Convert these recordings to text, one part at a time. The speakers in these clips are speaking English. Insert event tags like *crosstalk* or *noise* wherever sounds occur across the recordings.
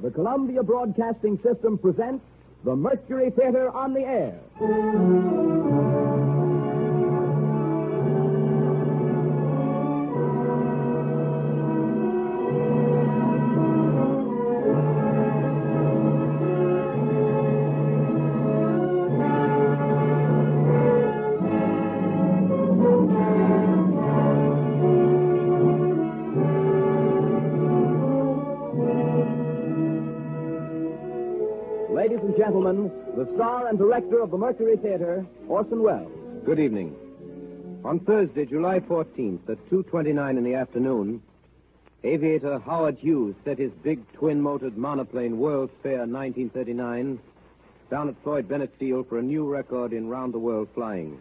the Columbia Broadcasting System presents the Mercury Theater on the Air. Director of the Mercury Theater, Orson Welles. Good evening. On Thursday, July 14th, at 2.29 in the afternoon, aviator Howard Hughes set his big twin-motored monoplane World's Fair 1939 down at Floyd Bennett Field for a new record in round-the-world flying.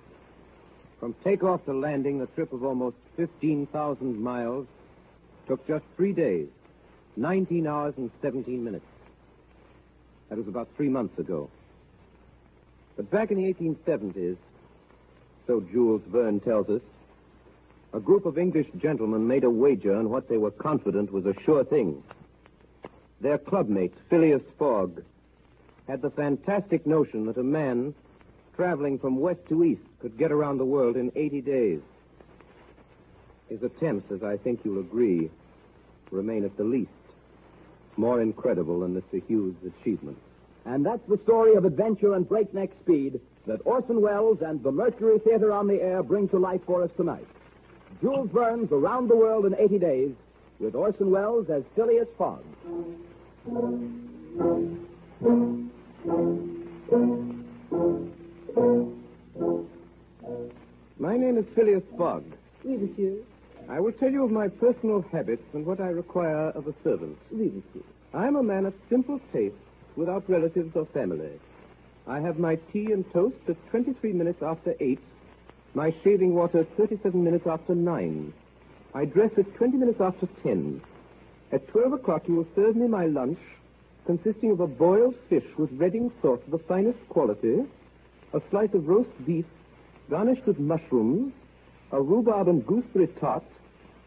From takeoff to landing, the trip of almost 15,000 miles took just three days, 19 hours and 17 minutes. That was about three months ago. But back in the 1870s, so Jules Verne tells us, a group of English gentlemen made a wager on what they were confident was a sure thing. Their clubmate, Phileas Fogg, had the fantastic notion that a man traveling from west to east could get around the world in 80 days. His attempts, as I think you'll agree, remain at the least more incredible than Mr. Hughes' achievement. And that's the story of adventure and breakneck speed that Orson Welles and the Mercury Theater on the Air bring to life for us tonight. Jules Verne's Around the World in 80 Days with Orson Welles as Phileas Fogg. My name is Phileas Fogg. Oui, monsieur. I will tell you of my personal habits and what I require of a servant. Oui, monsieur. I am a man of simple tastes without relatives or family. I have my tea and toast at 23 minutes after 8, my shaving water 37 minutes after 9. I dress at 20 minutes after 10. At 12 o'clock, you will serve me my lunch, consisting of a boiled fish with Reading sauce of the finest quality, a slice of roast beef garnished with mushrooms, a rhubarb and gooseberry tart,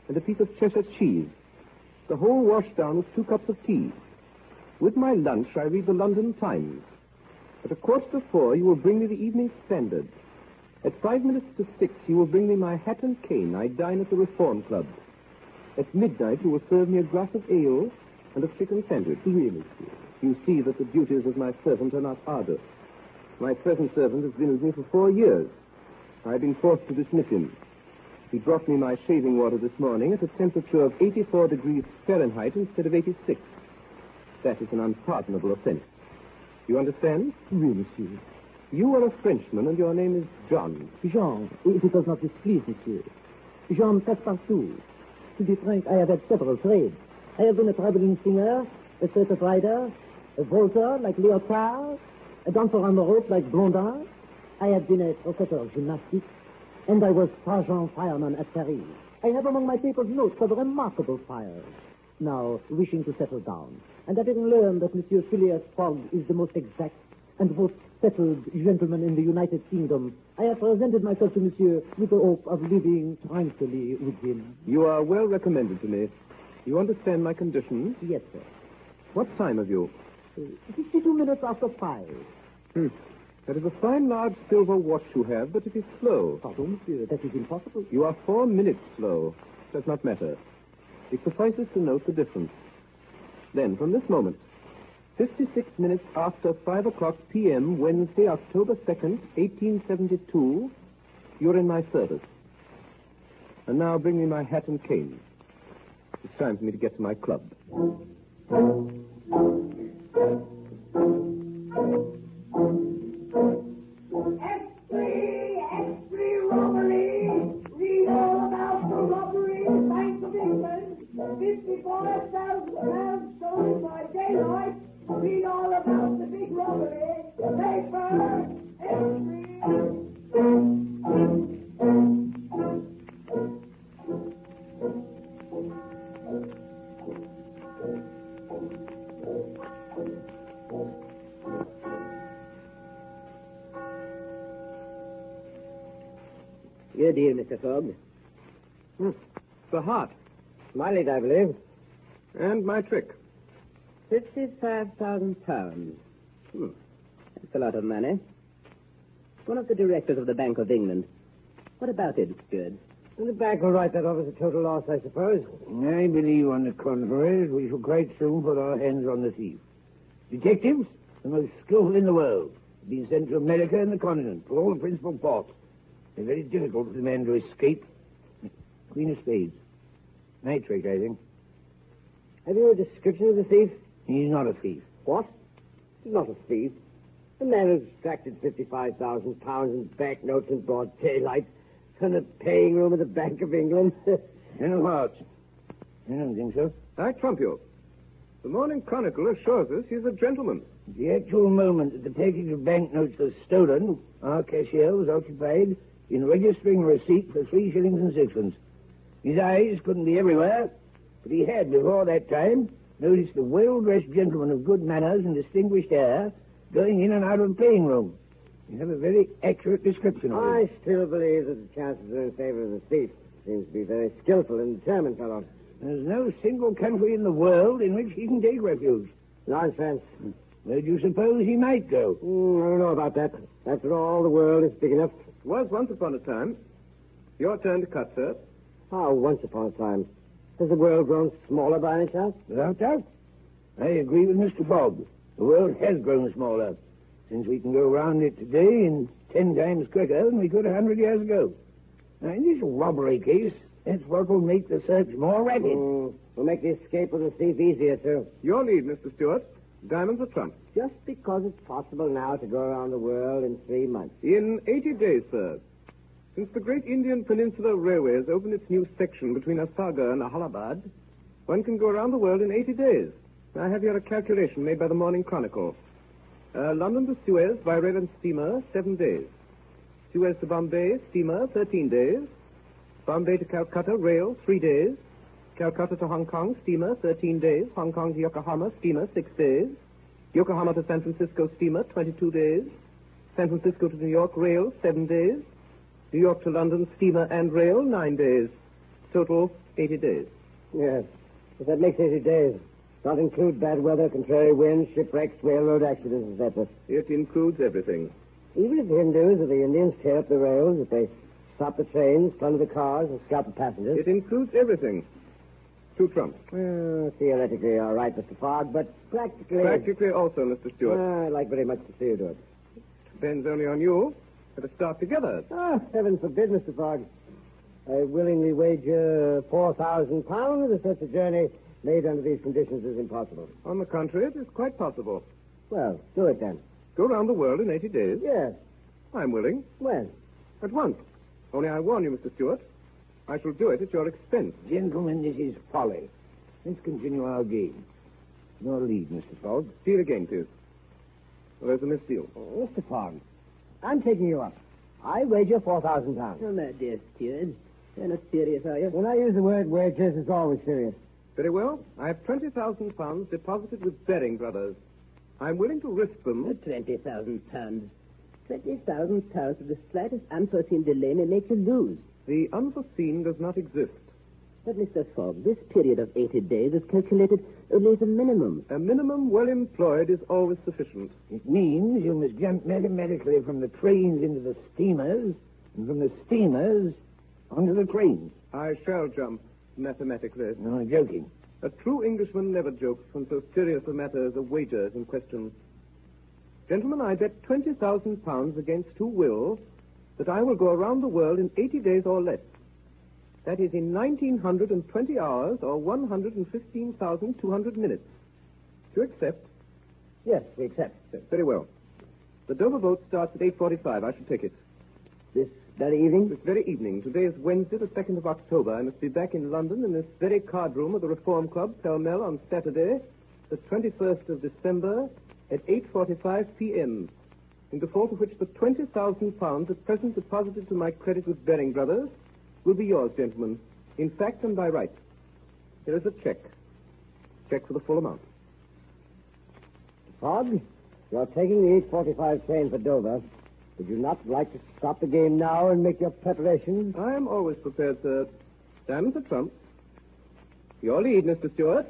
and a piece of Cheshire cheese. The whole washed down with two cups of tea. With my lunch, I read the London Times. At a quarter to four, you will bring me the Evening Standard. At five minutes to six, you will bring me my hat and cane. I dine at the Reform Club. At midnight, you will serve me a glass of ale and a chicken sandwich. Really. You see that the duties of my servant are not arduous. My present servant has been with me for four years. I've been forced to dismiss him. He brought me my shaving water this morning at a temperature of 84 degrees Fahrenheit instead of 86. That is an unpardonable offense. You understand? Oui, monsieur. You are a Frenchman and your name is John. Jean, if it does not displease monsieur. Jean Passepartout. To be frank, I have had several trades. I have been a traveling singer, a circus rider, a vaulter like Leotard, a dancer on the rope like Blondin. I have been a professor of gymnastics, and I was sergeant fireman at Paris. I have among my papers notes of remarkable fires. Now, wishing to settle down, and having learned that Monsieur Phileas Fogg is the most exact and most settled gentleman in the United Kingdom, I have presented myself to Monsieur with the hope of living tranquilly with him. You are well recommended to me. You understand my conditions? Yes, sir. What time have you? Uh, Fifty-two minutes after five. Hmm. That is a fine large silver watch you have, but it is slow. Pardon, monsieur, that is impossible. You are four minutes slow. Does not matter. It suffices to note the difference. Then, from this moment, 56 minutes after 5 o'clock p.m., Wednesday, October 2nd, 1872, you're in my service. And now bring me my hat and cane. It's time for me to get to my club. Fifty-four thousand pounds stolen by daylight. Read all about the big robbery. Paper, X-ray. Deal, Mr. Fogg. Hmm. The heart. Miley's, I believe. And my trick. Fifty-five thousand pounds. Hmm. That's a lot of money. One of the directors of the Bank of England. What about it, Stewart? And the bank will write that off as a total loss, I suppose. I believe, on the contrary, we shall quite soon put our hands on the thief. Detectives, the most skillful in the world, have been sent to America and the continent for all the principal ports. It's very difficult for the man to escape. Queen of Spades. My trick, I think. Have you a description of the thief? He's not a thief. What? He's not a thief. The man who extracted 55,000 pounds in banknotes in broad daylight from the paying room of the Bank of England. *laughs* Colonel Hart. I don't think so. I trump you. The Morning Chronicle assures us he's a gentleman. At the actual moment that the taking of banknotes was stolen, our cashier was occupied in registering a receipt for three shillings and sixpence. His eyes couldn't be everywhere, but he had, before that time, noticed a well-dressed gentleman of good manners and distinguished air going in and out of the playing room. You have a very accurate description of him. I still believe that the chances are in favor of the thief. Seems to be a very skillful and determined fellow. There's no single country in the world in which he can take refuge. Nonsense. Where do you suppose he might go? Mm, I don't know about that. After all, the world is big enough. It Was once upon a time. Your turn to cut, sir. How, once upon a time. Has the world grown smaller by any chance? Without doubt. I agree with Mr. Fogg. The world has grown smaller, since we can go round it today in ten times quicker than we could a hundred years ago. Now, in this robbery case, that's what will make the search more rapid. Mm, will make the escape of the thief easier, too. Your lead, Mr. Stewart. Diamonds are trump. Just because it's possible now to go around the world in three months. In 80 days, sir. Since the great Indian Peninsula Railway has opened its new section between Asagar and Allahabad, one can go around the world in 80 days. I have here a calculation made by the Morning Chronicle. Uh, London to Suez by rail and steamer, seven days. Suez to Bombay, steamer, 13 days. Bombay to Calcutta, rail, three days. Calcutta to Hong Kong, steamer, 13 days. Hong Kong to Yokohama, steamer, six days. Yokohama to San Francisco, steamer, 22 days. San Francisco to New York, rail, seven days. New York to London, steamer and rail, nine days. Total, 80 days. Yes. But that makes 80 days. Not include bad weather, contrary winds, shipwrecks, railroad accidents, etc. It includes everything. Even if the Hindus or the Indians tear up the rails, if they stop the trains, plunder the cars, and scalp the passengers. It includes everything. Two trumps. Well, theoretically, all right, Mr. Fogg, but practically. Practically also, Mr. Stewart. I'd like very much to see you do it. Depends only on you. Us start together. Ah, heaven forbid, Mr. Fogg. I willingly wager four thousand pounds that such a journey made under these conditions is impossible. On the contrary, it is quite possible. Well, do it then. Go round the world in 80 days. Yes. I'm willing. When? At once. Only I warn you, Mr. Stewart. I shall do it at your expense. Gentlemen, this is folly. Let's continue our game. Your lead, Mr. Fogg. Deal again, please. There's a misdeal. Oh, Mr. Fogg, I'm taking you up. I wager four thousand pounds. Oh, my dear Stewart. You're not serious, are you? When I use the word wagers, it's always serious. Very well. I have 20,000 pounds deposited with Baring Brothers. I'm willing to risk them. Twenty thousand pounds. Twenty thousand pounds with the slightest unforeseen delay may make you lose. The unforeseen does not exist. But, Mr. Fogg, this period of 80 days is calculated only as a minimum. A minimum well employed is always sufficient. It means you must jump mathematically from the trains into the steamers, and from the steamers onto the trains. I shall jump mathematically. No, I'm joking. A true Englishman never jokes when so serious a matter as a wager is in question. Gentlemen, I bet 20,000 pounds against who will that I will go around the world in 80 days or less. That is in 1920 hours or 115,200 minutes. Do you accept? Yes, we accept. Yes, very well. The Dover boat starts at 8.45. I shall take it. This very evening? This very evening. Today is Wednesday, the 2nd of October. I must be back in London in this very card room of the Reform Club, Pall Mall, on Saturday, the 21st of December, at 8.45 p.m., in default of which the 20,000 pounds at present deposited to my credit with Baring Brothers will be yours, gentlemen, in fact and by right. Here is a check. Check for the full amount. Fogg, you're taking the 8.45 train for Dover. Would you not like to stop the game now and make your preparations? I am always prepared, sir. Diamonds are trumps. Your lead, Mr. Stewart.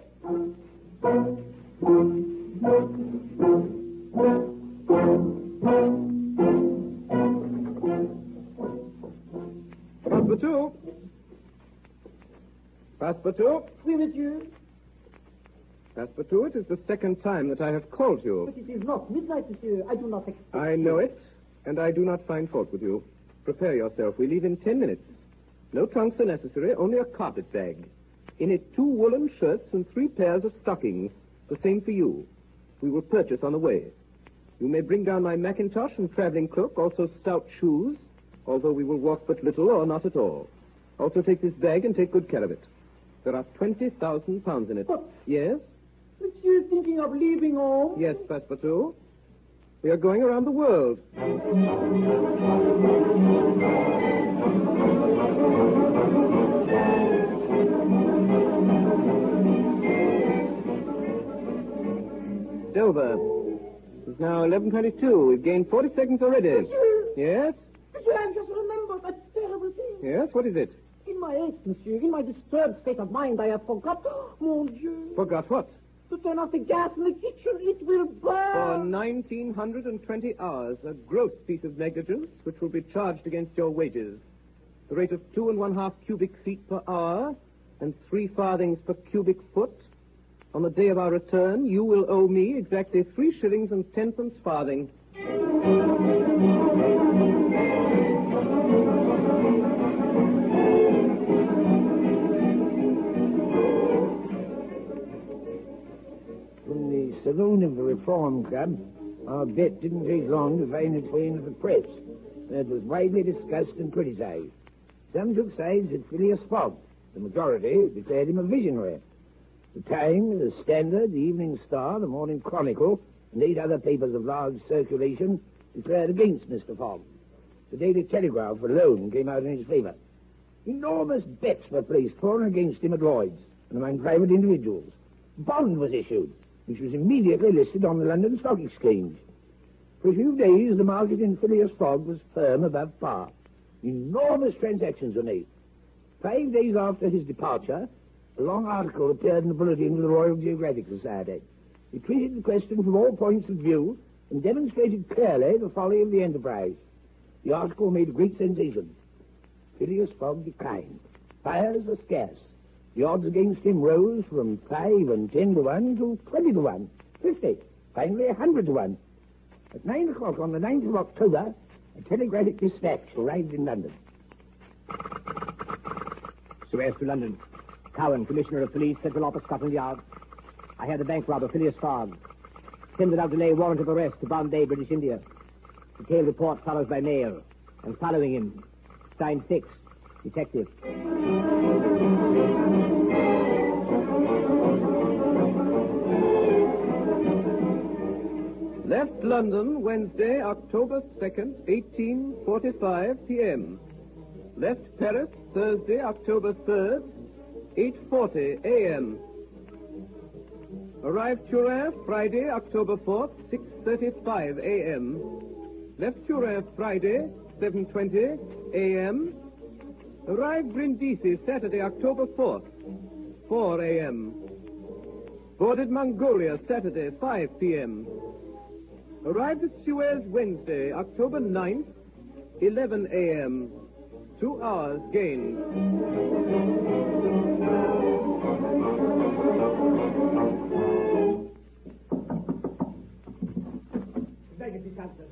Passepartout. Passepartout. Oui, monsieur. Passepartout, it is the second time that I have called you. But it is not midnight, monsieur. I do not expect. I know it, and I do not find fault with you. Prepare yourself. We leave in ten minutes. No trunks are necessary, only a carpet bag. In it, two woolen shirts and three pairs of stockings. The same for you. We will purchase on the way. You may bring down my mackintosh and traveling cloak, also stout shoes, although we will walk but little or not at all. Also take this bag and take good care of it. There are 20,000 pounds in it. Yes. But- Yes? Is thinking of leaving home? Yes, Passepartout. We are going around the world. Dover. It's now 11.22. We've gained 40 seconds already. Yes? I just remembered that terrible thing. Yes? What is it? In my haste, monsieur, in my disturbed state of mind, I have forgot, *gasps* mon Dieu, Forgot what? to turn off the gas in the kitchen. It will burn. For 1,920 hours, a gross piece of negligence which will be charged against your wages. The rate of two and one half cubic feet per hour and three farthings per cubic foot. On the day of our return, you will owe me exactly three shillings and tenpence farthing. Saloon of the Reform Club, our bet didn't take long to find its way into the press. It was widely discussed and criticized. Some took sides with Phileas Fogg. The majority declared him a visionary. The Times, the Standard, the Evening Star, the Morning Chronicle, and eight other papers of large circulation declared against Mr. Fogg. The Daily Telegraph alone came out in his favor. Enormous bets were placed for and against him at Lloyd's and among private individuals. Bond was issued, which was immediately listed on the London Stock Exchange. For a few days, the market in Phileas Fogg was firm above par. Enormous transactions were made. Five days after his departure, a long article appeared in the bulletin of the Royal Geographic Society. It treated the question from all points of view and demonstrated clearly the folly of the enterprise. The article made a great sensation. Phileas Fogg declined. Fires were scarce. The odds against him rose from five and ten to one to twenty to one, fifty, finally a hundred to one. At nine o'clock on the 9th of October, a telegraphic dispatch arrived in London. Suez to London. Cowan, Commissioner of Police, Central Office, Scotland Yard. I have the bank robber, Phileas Fogg. Send without delay warrant of arrest to Bombay, British India. Detailed report follows by mail. And following him. Signed Fix. Detective. Left London Wednesday, October 2nd, 1845 p.m. Left Paris Thursday, October 3rd, 8.40 a.m. Arrived Turin Friday, October 4th, 6.35 a.m. Left Turin Friday, 7.20 a.m. Arrived Brindisi Saturday, October 4th, 4 a.m. Boarded Mongolia Saturday, 5 p.m. Arrived at Suez Wednesday, October 9th, 11 a.m. Two hours gained. Majesty's Counsel.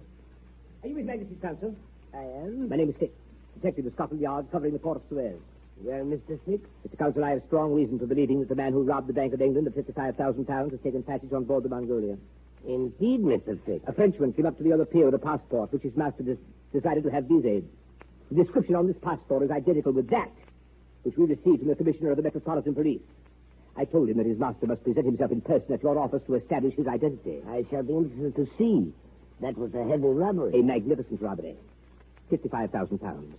Are you His Majesty's Counsel? I am. My name is Fix. Detective of Scotland Yard covering the port of Suez. Well, Mr. Fix, Mr. Counsel, I have strong reason for believing that the man who robbed the Bank of England of £55,000 has taken passage on board the Mongolia. Indeed, Mr. Fix. A Frenchman came up to the other pier with a passport, which his master des- decided to have visaed. The description on this passport is identical with that which we received from the Commissioner of the Metropolitan Police. I told him that his master must present himself in person at your office to establish his identity. I shall be interested to see. That was a heavy robbery. A magnificent robbery. £55,000.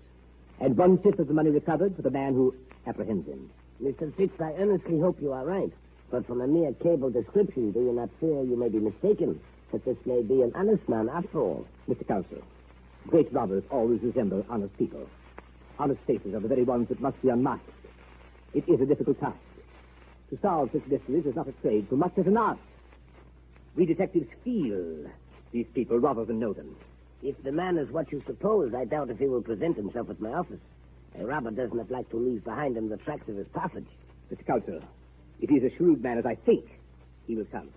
And one-fifth of the money recovered for the man who apprehends him. Mr. Fix, I earnestly hope you are right. But from a mere cable description, do you not fear you may be mistaken? That this may be an honest man after all. Mr. Counsel, great robbers always resemble honest people. Honest faces are the very ones that must be unmasked. It is a difficult task. To solve such mysteries is not a trade so much as an art. We detectives feel these people rather than know them. If the man is what you suppose, I doubt if he will present himself at my office. A robber does not like to leave behind him the tracks of his passage. Mr. Counsel, if he's a shrewd man as I think, he will come.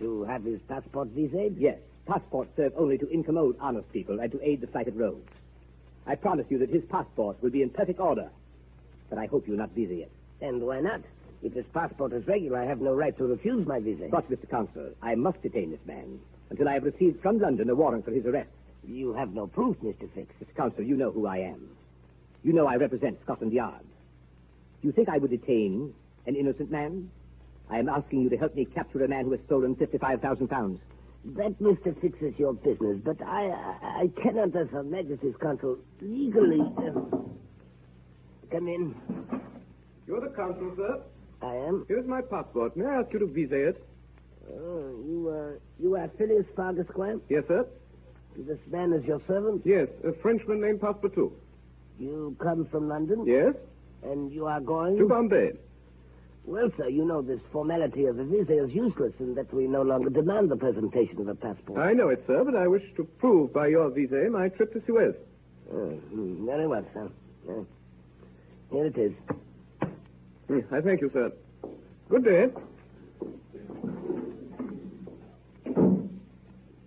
To have his passport visaed? Yes, passports serve only to incommode honest people and to aid the flight of rogues. I promise you that his passport will be in perfect order, but I hope you'll not visa it. And why not? If his passport is regular, I have no right to refuse my visa. But, Mr. Counsel, I must detain this man until I have received from London a warrant for his arrest. You have no proof, Mr. Fix. Mr. Counsel, you know who I am. You know I represent Scotland Yard. Do you think I would detain an innocent man? I am asking you to help me capture a man who has stolen fifty-five thousand pounds. That, Mr. Fix, is your business, but I, I, I cannot, as Her Majesty's counsel, legally. Uh... Come in. You're the consul, sir. I am. Here's my passport. May I ask you to visa it? Oh, you, uh, you are Phileas Fogg, Esquire? Yes, sir. This man is your servant? Yes, a Frenchman named Passepartout. You come from London? Yes? And you are going? To Bombay. Well, sir, you know this formality of a visa is useless and that we no longer demand the presentation of a passport. I know it, sir, but I wish to prove by your visa my trip to Suez. Uh, hmm, very well, sir. Uh, here it is. I thank you, sir. Good day.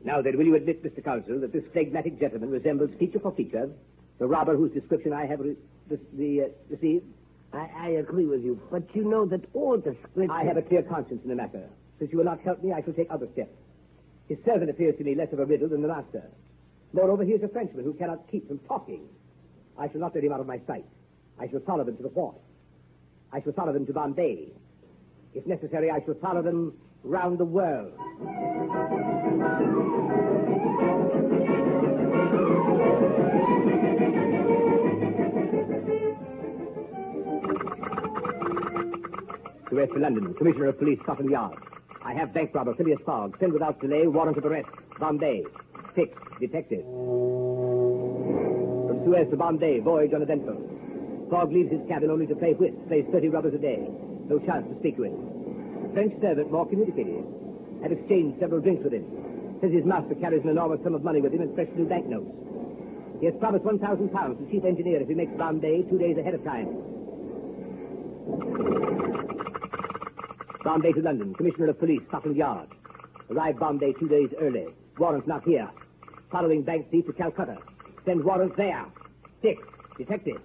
Now then, will you admit, Mr. Counsel, that this phlegmatic gentleman resembles feature for feature the robber whose description I have re- the, the, uh, received? I, I agree with you, but you know that all description... I have a clear conscience in the matter. Since you will not help me, I shall take other steps. His servant appears to me less of a riddle than the master. Moreover, he is a Frenchman who cannot keep from talking. I shall not let him out of my sight. I shall follow them to the port. I shall follow them to Bombay. If necessary, I shall follow them round the world. To West London, Commissioner of Police, Scotland Yard. I have bank robber Phileas Fogg. Send without delay warrant of arrest. Bombay. Fix. Detective. From Suez to Bombay, voyage uneventful. Fogg leaves his cabin only to play whist, plays 30 rubbers a day. No chance to speak to him. French servant, more communicative. Have exchanged several drinks with him. Says his master carries an enormous sum of money with him in fresh new banknotes. He has promised £1,000 to chief engineer if he makes Bombay two days ahead of time. Bombay to London. Commissioner of Police, Scotland Yard. Arrive Bombay two days early. Warrant not here. Following bank thief to Calcutta. Send warrant there. Fix. Detective.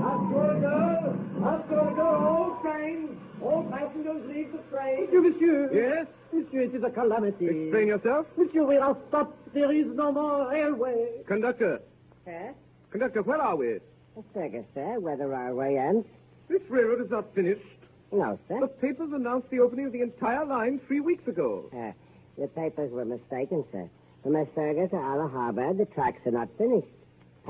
Oscar, Oscar, all trains, all passengers leave the train. Monsieur, monsieur. Yes? Monsieur, it is a calamity. Explain yourself. Monsieur, we are stopped. There is no more railway. Conductor. Sir? Conductor, where are we? Fergus, sir. Whether our way ends? This railroad is not finished. No, sir. The papers announced the opening of the entire line three weeks ago. Uh, the papers were mistaken, sir. From Esferga to Allahabad, the tracks are not finished.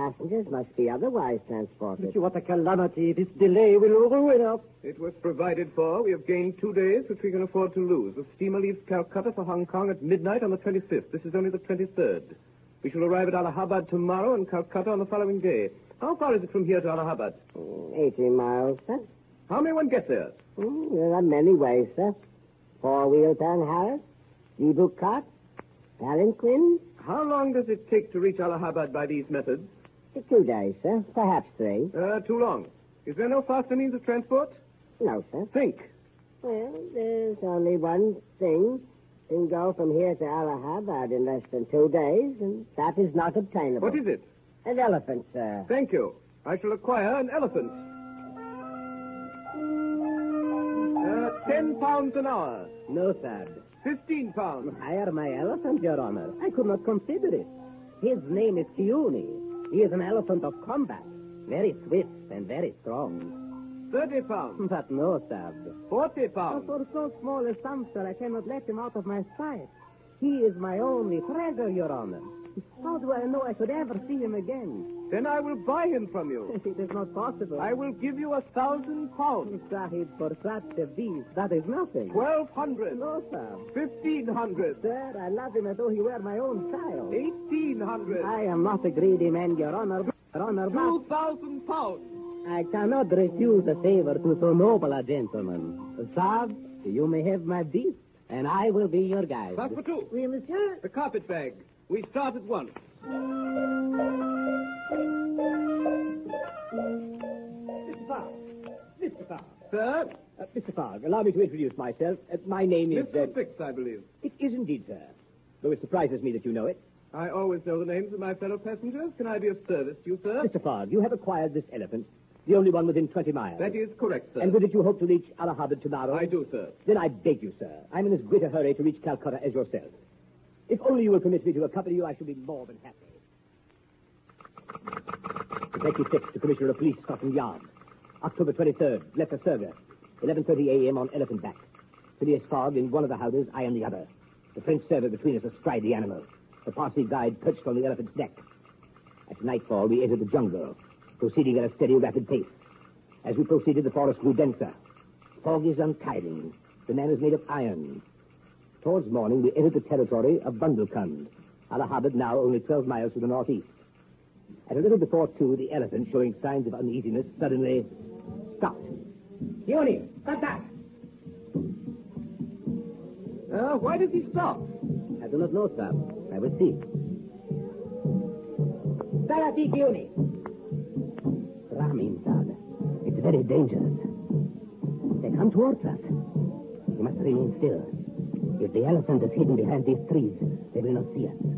Passengers must be otherwise transported. Monsieur, what a calamity. This delay will ruin us. It was provided for. We have gained two days, which we can afford to lose. The steamer leaves Calcutta for Hong Kong at midnight on the 25th. This is only the 23rd. We shall arrive at Allahabad tomorrow and Calcutta on the following day. How far is it from here to Allahabad? Eighty miles, sir. How may one get there? Mm, there are many ways, sir. Four-wheel Harris, zebu cart, palanquin. How long does it take to reach Allahabad by these methods? Two days, sir. Perhaps three. Uh, too long. Is there no faster means of transport? No, sir. Think. Well, there's only one thing. Can go from here to Allahabad in less than two days, and that is not obtainable. What is it? An elephant, sir. Thank you. I shall acquire an elephant. Uh, ten pounds an hour. No, sir. Fifteen pounds. Hire my elephant, Your Honor. I could not consider it. His name is Kiouni. He is an elephant of combat. Very swift and very strong. Thirty pounds. *laughs* But no, sir. Forty pounds. For so small a sum, sir, I cannot let him out of my sight. He is my only treasure, oh, Your Honor. How do I know I could ever see him again? Then I will buy him from you. *laughs* it is not possible. I will give you a thousand pounds. *laughs* Sahib, for such a beast, that is nothing. Twelve hundred. No, sir. Fifteen hundred. Sir, I love him as though he were my own child. Eighteen hundred. I am not a greedy man, Your Honor. Her Honor, Two thousand pounds. I cannot refuse a favor to so noble a gentleman. Sab, you may have my beast, and I will be your guide. Pass for two. Oui, monsieur. The carpet bag. We start at once. Mr. Fogg. Mr. Fogg. Sir, Uh, Mr. Fogg, allow me to introduce myself. Uh, my name is... Mr. Uh, Fix, I believe. it is indeed, sir. Though it surprises me that you know it. I always know the names of my fellow passengers. Can I be of service to you, sir? Mr. Fogg, you have acquired this elephant, the only one within 20 miles. That is correct, sir. And with it you hope to reach Allahabad tomorrow? I do, sir. Then I beg you, sir. I'm in as great a hurry to reach Calcutta as yourself. If only you will permit me to accompany you, I shall be more than happy. Detective Fix to Commissioner of Police, Scotland Yard. October 23rd, left a Surga. 11.30 a.m. on Elephant Back. Phileas Fogg in one of the howdahs, I in the other. The French server between us astride the animal. The Parsi guide perched on the elephant's neck. At nightfall, we entered the jungle, proceeding at a steady, rapid pace. As we proceeded, the forest grew denser. Fog is untiring. The man is made of iron. Towards morning, we entered the territory of Bundelkund. Allahabad now only 12 miles to the northeast. At a little before two, the elephant, showing signs of uneasiness, suddenly stopped. Yoni, cut that! Uh, why does he stop? I do not know, sir. I will see. Tarati Yoni. Ramin, sir. It's very dangerous. They come towards us. We must remain still. If the elephant is hidden behind these trees, they will not see us.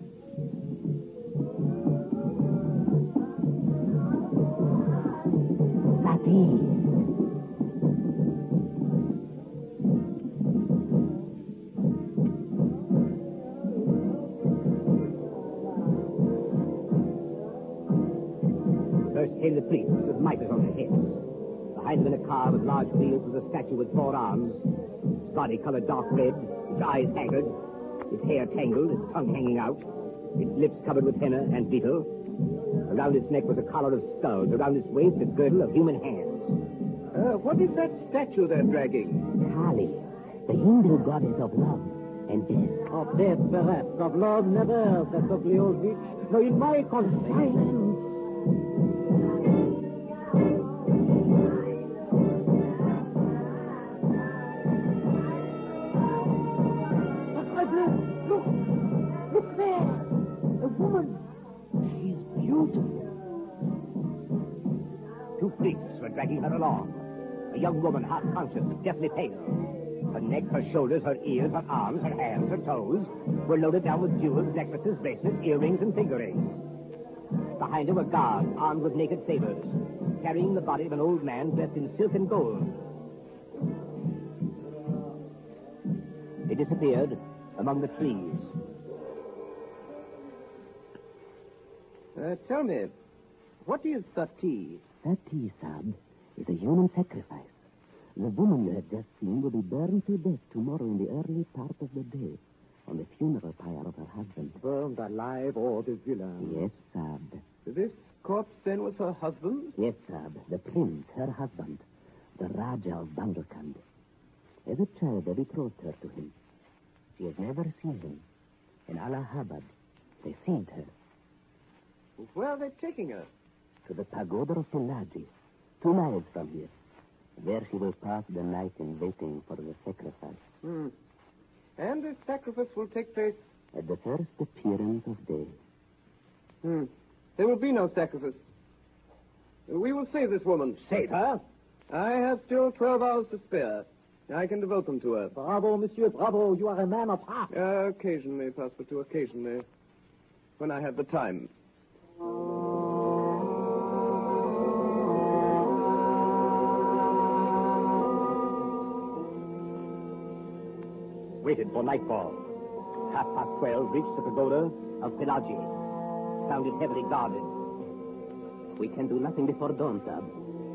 The mitres on their heads. Behind them in a car with large wheels was a statue with four arms, its body colored dark red, its eyes haggard, its hair tangled, its tongue hanging out, its lips covered with henna and betel. Around its neck was a collar of skulls, around its waist a girdle of human hands. Uh, what is that statue they're dragging? Kali, the Hindu goddess of love and death. Of death, perhaps. Of love, never, that ugly old witch. No, in my confinement. Young woman, half conscious, deathly pale. Her neck, her shoulders, her ears, her arms, her hands, her toes were loaded down with jewels, necklaces, bracelets, earrings, and finger rings. Behind her were guards armed with naked sabers, carrying the body of an old man dressed in silk and gold. They disappeared among the trees. Uh, tell me, what is sati? Sati, Sab, is a human sacrifice. The woman you have just seen will be burned to death tomorrow in the early part of the day on the funeral pyre of her husband. Burned alive or the villain. Yes, Sab. This corpse then was her husband? Yes, Sab. The prince, her husband, the Raja of Bundelkund. As a child, they betrothed her to him. She has never seen him. In Allahabad, they seized her Where are they taking her? to the pagoda of Pilaji, two miles from here. There she will pass the night in waiting for the sacrifice. Hmm. And this sacrifice will take place. At the first appearance of day. Hmm. There will be no sacrifice. We will save this woman. Save her? I have still 12 hours to spare. I can devote them to her. Bravo, monsieur, bravo. You are a man of heart. Uh, occasionally, Passepartout, occasionally. When I have the time. Waited for nightfall. Half past twelve, reached the pagoda of. Found it heavily guarded. We can do nothing before dawn, Sab.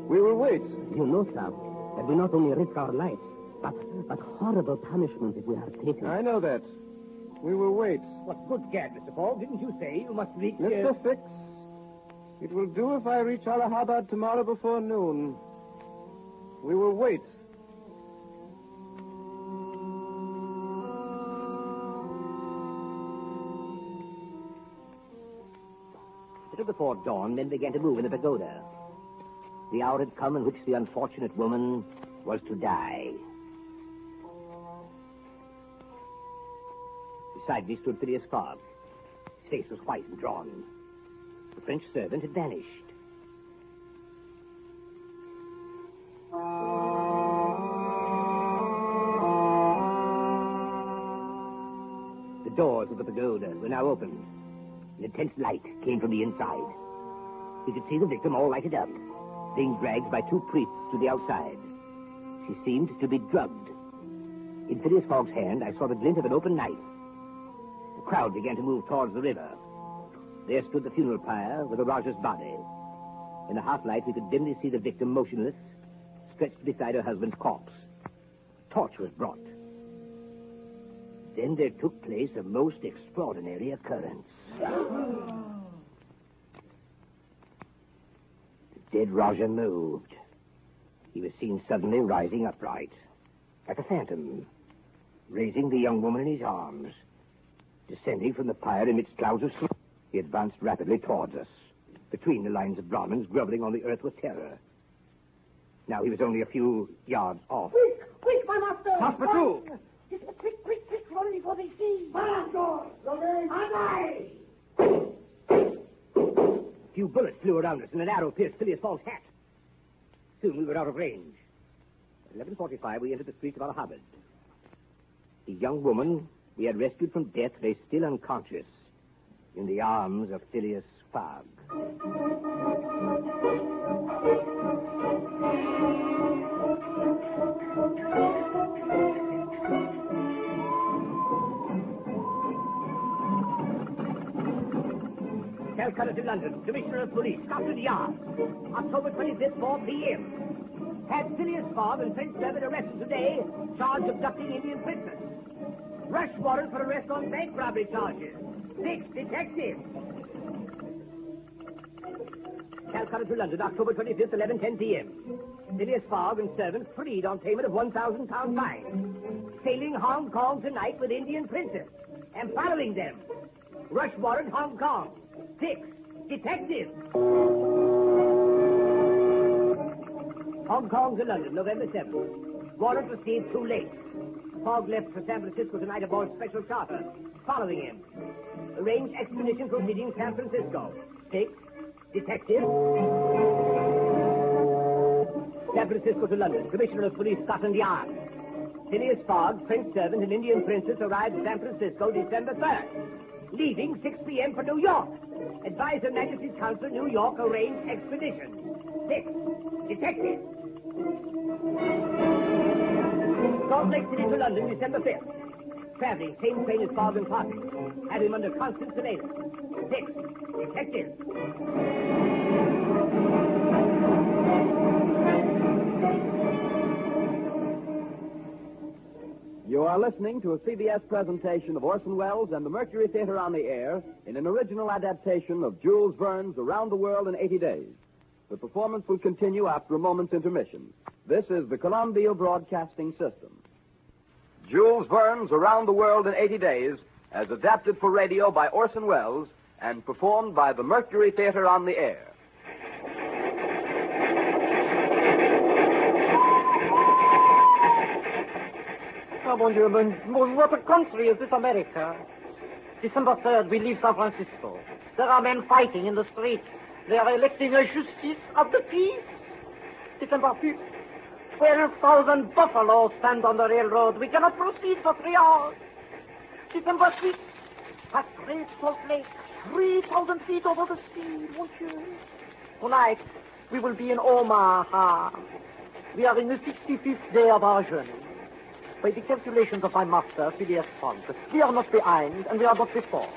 We will wait. You know, Sab, that we not only risk our lives, but, but horrible punishment if we are taken. I know that. We will wait. What good gad, Mr. Fogg. Didn't you say you must reach Mr. Uh, Fix, it will do if I reach Allahabad tomorrow before noon. We will wait. Before dawn, men began to move in the pagoda. The hour had come in which the unfortunate woman was to die. Beside me stood Phileas Fogg. His face was white and drawn. The French servant had vanished. The doors of the pagoda were now opened. An intense light came from the inside. We could see the victim all lighted up, being dragged by two priests to the outside. She seemed to be drugged. In Phileas Fogg's hand, I saw the glint of an open knife. The crowd began to move towards the river. There stood the funeral pyre with the Rajah's body. In the half light, we could dimly see the victim motionless, stretched beside her husband's corpse. A torch was brought. Then there took place a most extraordinary occurrence. The dead Rajah moved. He was seen suddenly rising upright, like a phantom, raising the young woman in his arms, descending from the pyre amidst clouds of smoke. He advanced rapidly towards us, between the lines of Brahmins groveling on the earth with terror. Now he was only a few yards off. Quick, quick, my master! Pursuit! Just quick, quick, quick, run before they see! Master! Aye! A few bullets flew around us, and an arrow pierced Phileas Fogg's hat. Soon we were out of range. At 11.45, we entered the streets of Allahabad. The young woman we had rescued from death lay still unconscious in the arms of Phileas Fogg. Calcutta to London, Commissioner of Police, Scotland Yard. October 25th, 4 p.m. Had Phileas Fogg and Prince Servant arrested today, charged abducting Indian princess. Rush warrant for arrest on bank robbery charges. Fix detectives. Calcutta to London, October 25th, 11.10 p.m. Phileas Fogg and servants freed on payment of 1,000 pound fine. Sailing Hong Kong tonight with Indian princess. And following them. Rush warrant, Hong Kong. Fix detectives. Hong Kong to London, November 7th. Warrant received too late. Fogg left for San Francisco tonight aboard special charter. Following him. Arranged expedition proceeding San Francisco. Fix detective. San Francisco to London. Commissioner of Police, Scotland Yard. Phileas Fogg, Prince Servant, and Indian Princess arrived San Francisco December 3rd. Leaving 6 p.m. for New York. Advise Her Majesty's Consul, New York, arrange expedition. Fix detectives. Salt Lake City to London, December 5th. Traveling same train as Fogg and Party. Have him under constant surveillance. Fix detectives. You are listening to a CBS presentation of Orson Welles and the Mercury Theater on the Air in an original adaptation of Jules Verne's Around the World in 80 Days. The performance will continue after a moment's intermission. This is the Columbia Broadcasting System. Jules Verne's Around the World in 80 Days, as adapted for radio by Orson Welles and performed by the Mercury Theater on the Air. Oh, mon Dieu, what a country is this America? December 3rd, we leave San Francisco. There are men fighting in the streets. They are electing a justice of the peace. December 5th, 12,000 buffaloes stand on the railroad. We cannot proceed for three hours. December 6th, at Great Salt Lake, 3,000 feet over the sea, monsieur. Tonight, we will be in Omaha. We are in the 65th day of our journey. By the calculations of my master, Phileas Fogg, we are not behind and we are not before.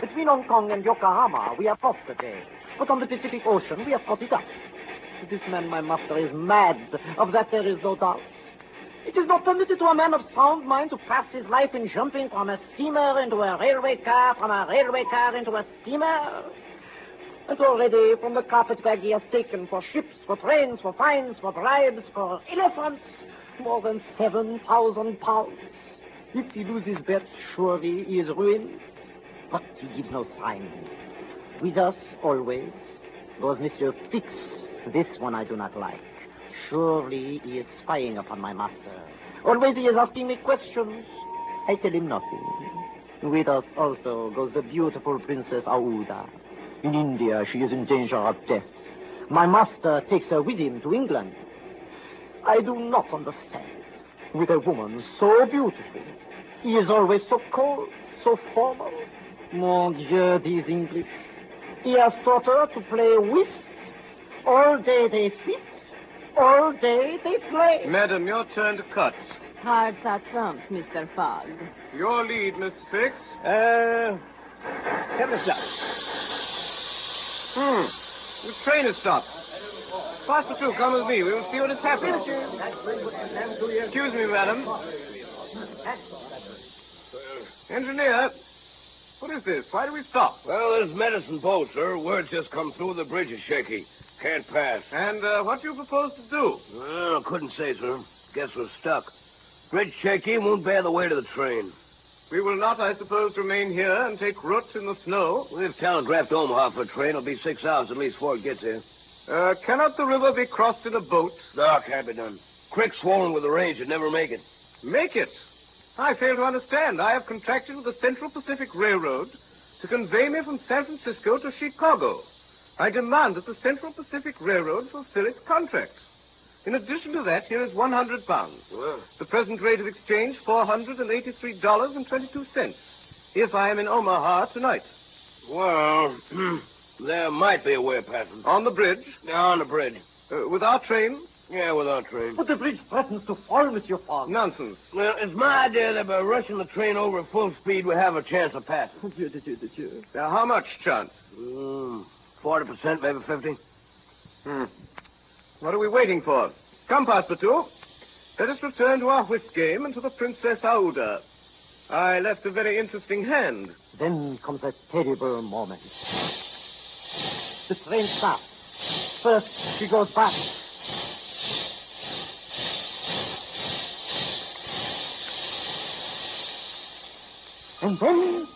Between Hong Kong and Yokohama, we are off today. But on the Pacific Ocean, we have caught it up. This man, my master, is mad. Of that there is no doubt. It is not permitted to a man of sound mind to pass his life in jumping from a steamer into a railway car, from a railway car into a steamer. And already from the carpetbag he has taken for ships, for trains, for fines, for bribes, for elephants, more than 7,000 pounds. If he loses bet, surely he is ruined. But he gives no sign. With us, always, goes Monsieur Fix. This one I do not like. Surely he is spying upon my master. Always he is asking me questions. I tell him nothing. With us also goes the beautiful Princess Aouda. In India, she is in danger of death. My master takes her with him to England. I do not understand. With a woman so beautiful, he is always so cold, so formal. Mon Dieu, these English. He has taught her to play whist. All day they sit, all day they play. Madam, your turn to cut. Cards are trumps, Mr. Fogg. Your lead, Miss Fix. Uh, seven o'clock. Hmm. The train has stopped. Passepartout, come with me. We will see what has happened. Excuse me, madam. Engineer, what is this? Why do we stop? Well, there's Medicine Bow, sir. Word just come through. The bridge is shaky. Can't pass. And uh, what do you propose to do? Well, I couldn't say, sir. Guess we're stuck. Bridge shaky, won't bear the weight of the train. We will not, I suppose, remain here and take roots in the snow. We've telegraphed Omaha for a train. It'll be six hours at least before it gets here. Uh, cannot the river be crossed in a boat? No, it can't be done. Creek swollen with the rain should never make it. Make it? I fail to understand. I have contracted with the Central Pacific Railroad to convey me from San Francisco to Chicago. I demand that the Central Pacific Railroad fulfill its contract. In addition to that, here is 100 pounds. Well, The present rate of exchange, $483.22. If I am in Omaha tonight. well *clears throat* there might be a way of passing. On the bridge, On the bridge. uh, with our train? Yeah, with our train. But the bridge threatens to fall, Monsieur Fogg. Nonsense. Well, it's my idea that by rushing the train over at full speed, we have a chance of passing. *laughs* Now, how much chance? Mm, 40%, maybe 50 Hmm. What are we waiting for? Come, Passepartout. Let us return to our whist game and to the Princess Aouda. I left a very interesting hand. Then comes a terrible moment. The train stops. First, she goes back. And then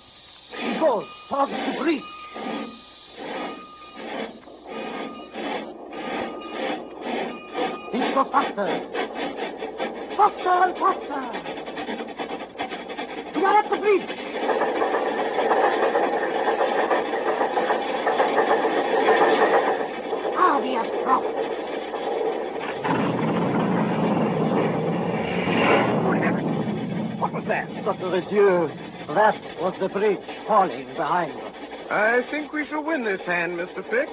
she goes towards the bridge. It goes faster. Faster and faster. We are at the bridge. We have crossed. What was that? Sacre Dieu, that was the bridge falling behind us. I think we shall win this hand, Mr. Fix.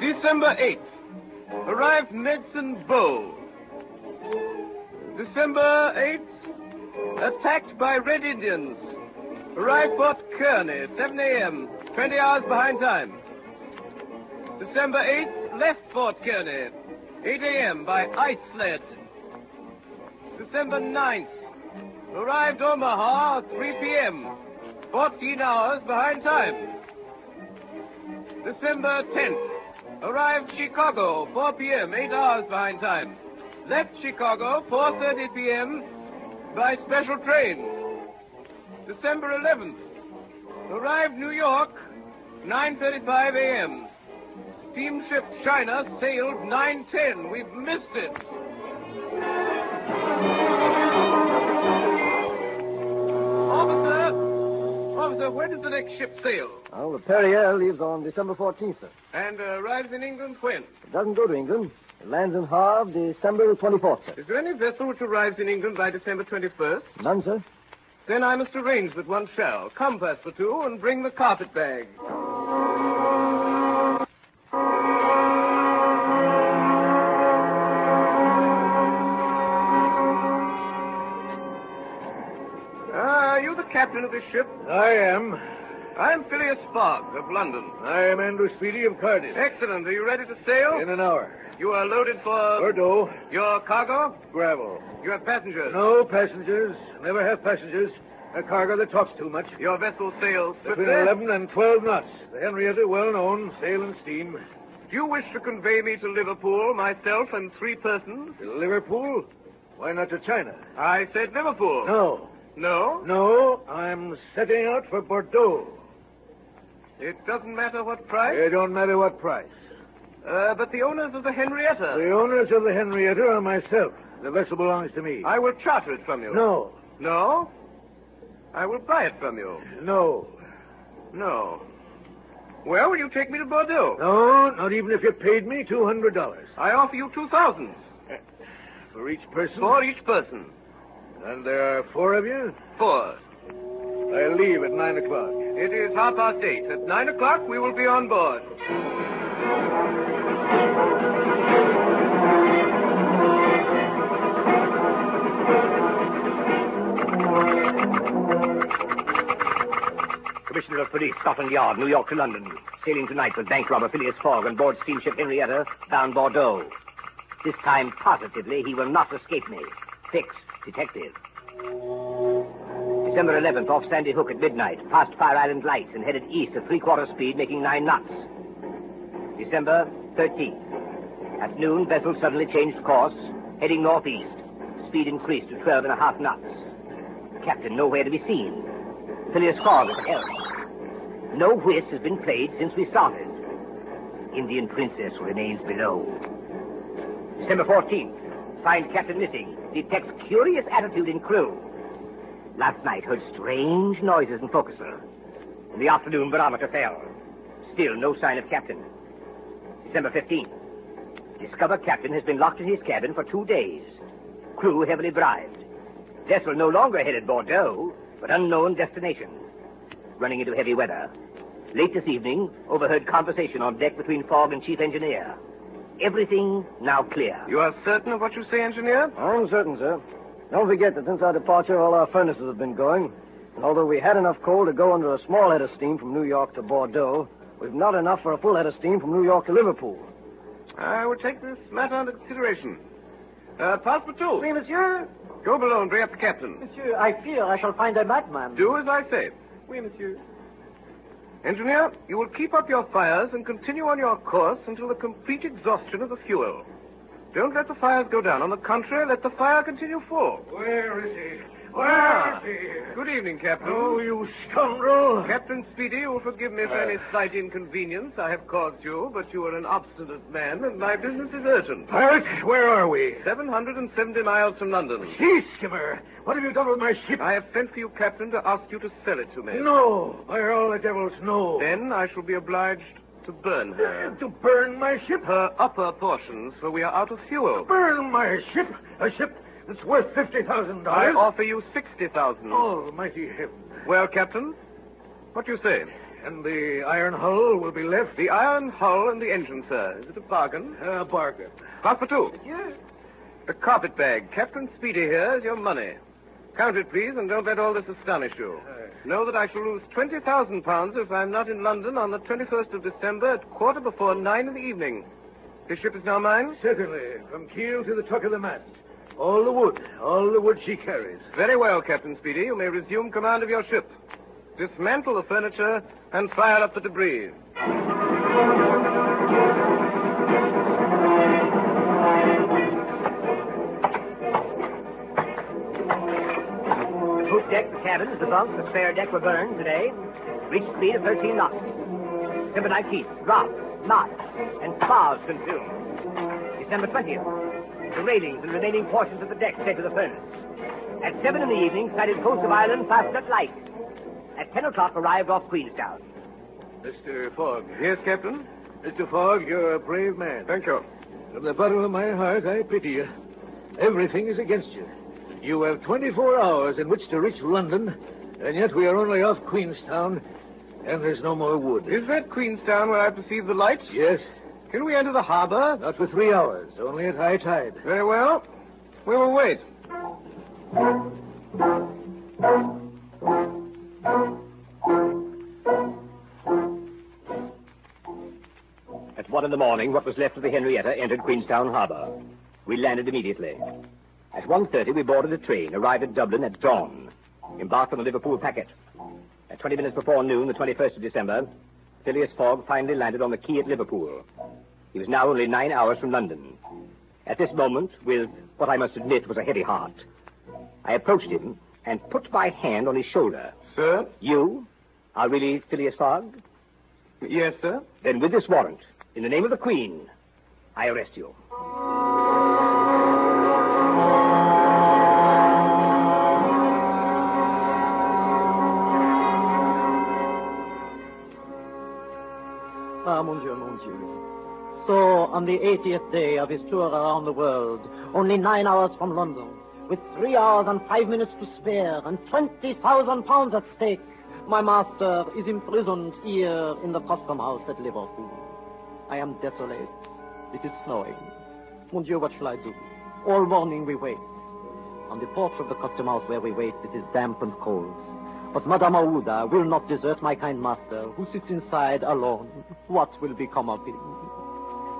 December 8th. Arrived Medicine Bow. December 8th. Attacked by Red Indians. Arrived Fort Kearney, 7 a.m. 20 hours behind time. December 8th, left Fort Kearney, 8 a.m. by ice sled. December 9th, arrived Omaha, 3 p.m. 14 hours behind time. December 10th, arrived Chicago, 4 p.m., 8 hours behind time. Left Chicago, 4.30 p.m. by special train. December 11th, arrived New York, 9.35 a.m. Steamship China sailed 9.10. We've missed it. Officer! Officer, where does the next ship sail? Well, the Pereire leaves on December 14th, sir. And uh, arrives in England when? It doesn't go to England. It lands in Havre December 24th, sir. Is there any vessel which arrives in England by December 21st? None, sir. Then I must arrange that one shall. Come, Passepartout, and bring the carpet bag. Ah, are you the captain of this ship? I am. I'm Phileas Fogg of London. I am Andrew Speedy of Cardiff. Excellent. Are you ready to sail? In an hour. You are loaded for Bordeaux, your cargo? gravel. You have passengers? No passengers. Never have passengers. A cargo that talks too much. Your vessel sails Between swiftly? 11 and 12 knots. The Henrietta, well known, sail and steam. Do you wish to convey me to Liverpool, myself and three persons? To Liverpool? Why not to China? I said Liverpool. No. No? No, I'm setting out for Bordeaux. It doesn't matter what price? It don't matter what price. Uh, but the owners of the Henrietta. The owners of the Henrietta are myself. The vessel belongs to me. I will charter it from you. No. No? I will buy it from you. No. No. Where will you take me to Bordeaux? No, not even if you paid me $200. I offer you two thousand. For each person? For each person. And there are four of you? Four. I leave at nine o'clock. It is half past eight. At nine o'clock, we will be on board. Commissioner of Police, Scotland Yard, New York to London. Sailing tonight with bank robber Phileas Fogg on board steamship Henrietta, bound Bordeaux. This time, positively, he will not escape me. Fix, detective. December 11th, off Sandy Hook at midnight, past Fire Island Lights and headed east at three-quarter speed, making nine knots. December 13th. At noon, vessel suddenly changed course, heading northeast. Speed increased to 12 and a half knots. Captain nowhere to be seen. Phileas Fogg at the helm. No whist has been played since we started. Indian Princess remains below. December 14th. Find Captain missing. Detects curious attitude in crew. Last night heard strange noises in forecastle. In the afternoon, barometer fell. Still no sign of Captain. December 15th. Discover Captain has been locked in his cabin for two days. Crew heavily bribed. Vessel no longer headed Bordeaux, but unknown destination. Running into heavy weather. Late this evening, overheard conversation on deck between Fogg and Chief Engineer. Everything now clear. You are certain of what you say, engineer? I'm certain, sir. Don't forget that since our departure, all our furnaces have been going. And although we had enough coal to go under a small head of steam from New York to Bordeaux, we've not enough for a full head of steam from New York to Liverpool. I will take this matter under consideration. Uh, Passepartout. Oui, monsieur. Go below and bring up the captain. Monsieur, I fear I shall find a madman. Do as I say. Oui, monsieur. Engineer, you will keep up your fires and continue on your course until the complete exhaustion of the fuel. Don't let the fires go down. On the contrary, let the fire continue full. Where is he? Ah, Where is he? Good evening, Captain. Oh, you scoundrel! Captain Speedy, you will forgive me for any slight inconvenience I have caused you, but you are an obstinate man, and my business is urgent. Pirate, where are we? 770 miles from London. Sea skimmer! What have you done with my ship? I have sent for you, Captain, to ask you to sell it to me. No! By all the devils, no! Then I shall be obliged to burn her. To burn my ship? Her upper portions, for we are out of fuel. Burn my ship? A ship that's worth $50,000? I offer you 60000 Almighty heaven. Well, Captain, what do you say? And the iron hull will be left? The iron hull and the engine, sir. Is it a bargain? A bargain. Passepartout. Yes. The carpet bag. Captain Speedy here is your money. Count it, please, and don't let all this astonish you. Uh. Know that I shall lose 20,000 pounds if I'm not in London on the 21st of December at quarter before nine in the evening. This ship is now mine? Certainly, from keel to the top of the mast. All the wood, all the wood she carries. Very well, Captain Speedy. You may resume command of your ship. Dismantle the furniture and fire up the debris. Poop deck, the cabins, the bunks, the spare deck were burned today. Reached speed of 13 knots. December 19th, dropped, knots, and spars consumed. December 20th, the railings and remaining portions of the deck set to the furnace. At 7 in the evening, sighted coast of Ireland, Fastnet light. At 10 o'clock, arrived off Queenstown. Mr. Fogg. Yes, Captain? Mr. Fogg, you're a brave man. Thank you. From the bottom of my heart, I pity you. Everything is against you. You have 24 hours in which to reach London, and yet we are only off Queenstown, and there's no more wood. Is that Queenstown where I perceive the lights? Yes, Can we enter the harbor? not for three hours, only at high tide. Very well. We will wait. At one in the morning, what was left of the Henrietta entered Queenstown Harbor. We landed immediately. At 1.30, we boarded a train, arrived at Dublin at dawn, embarked on the Liverpool packet. At 20 minutes before noon, the 21st of December, Phileas Fogg finally landed on the quay at Liverpool. He was now only nine hours from London. At this moment, with what I must admit was a heavy heart, I approached him and put my hand on his shoulder. Sir? You are really Phileas Fogg? Yes, sir. Then with this warrant, in the name of the Queen, I arrest you. Mon Dieu, oh, mon Dieu. So, on the 80th day of his tour around the world, only nine hours from London, with three hours and five minutes to spare, and 20,000 pounds at stake, my master is imprisoned here in the custom house at Liverpool. I am desolate. It is snowing. Mon Dieu, what shall I do? All morning we wait. On the porch of the custom house where we wait, it is damp and cold. But Madame Aouda will not desert my kind master, who sits inside alone. What will become of him?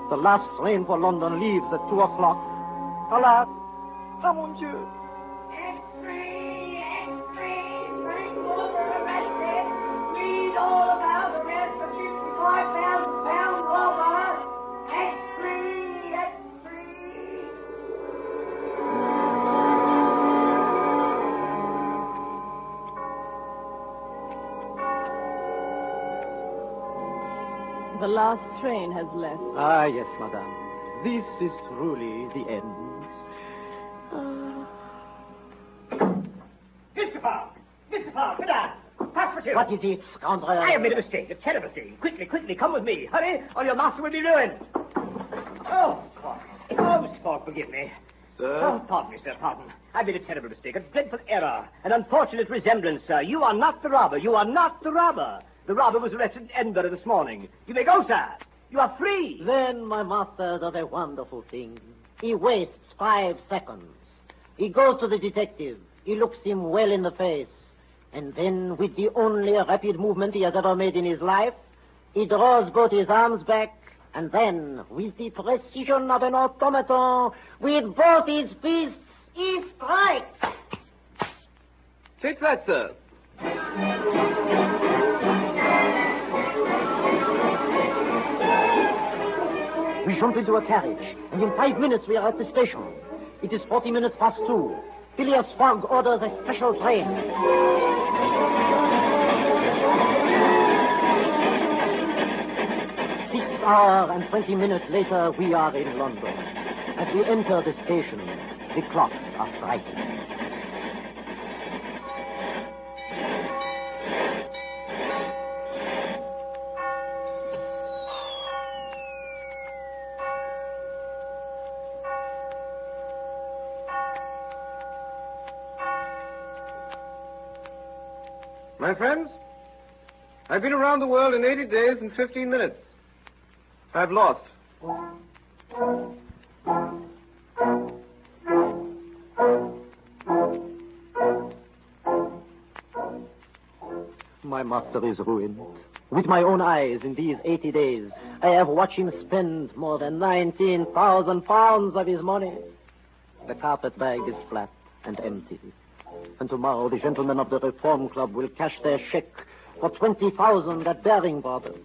The last train for London leaves at two o'clock. Alas! Ah, mon Dieu! Last train has left. Ah, yes, madame. This is truly the end. Mr. Fogg! Mr. Fogg, sit down. Passepartout. What is it, scoundrel? I have made a mistake, a terrible thing. Quickly, quickly, come with me. Hurry, or your master will be ruined. Oh, Fogg. Oh, Mr. Fogg, forgive me. Sir? Oh, pardon me, sir, pardon. I made a terrible mistake, a dreadful error, an unfortunate resemblance, sir. You are not the robber. You are not the robber. The robber was arrested in Edinburgh this morning. You may go, sir. You are free. Then my master does a wonderful thing. He wastes five seconds. He goes to the detective. He looks him well in the face. And then, with the only rapid movement he has ever made in his life, he draws both his arms back, and then, with the precision of an automaton, with both his fists, he strikes. Take that, sir. Jump into a carriage, and in five minutes we are at the station. It is 40 minutes past two. Phileas Fogg orders a special train. Six hours and 20 minutes later, we are in London. As we enter the station, the clocks are striking. My friends, I've been around the world in 80 days and 15 minutes. I've lost. My master is ruined. With my own eyes, in these 80 days, I have watched him spend more than 19,000 pounds of his money. The carpet bag is flat and empty. And tomorrow the gentlemen of the Reform Club will cash their cheque for 20,000 at Baring Brothers.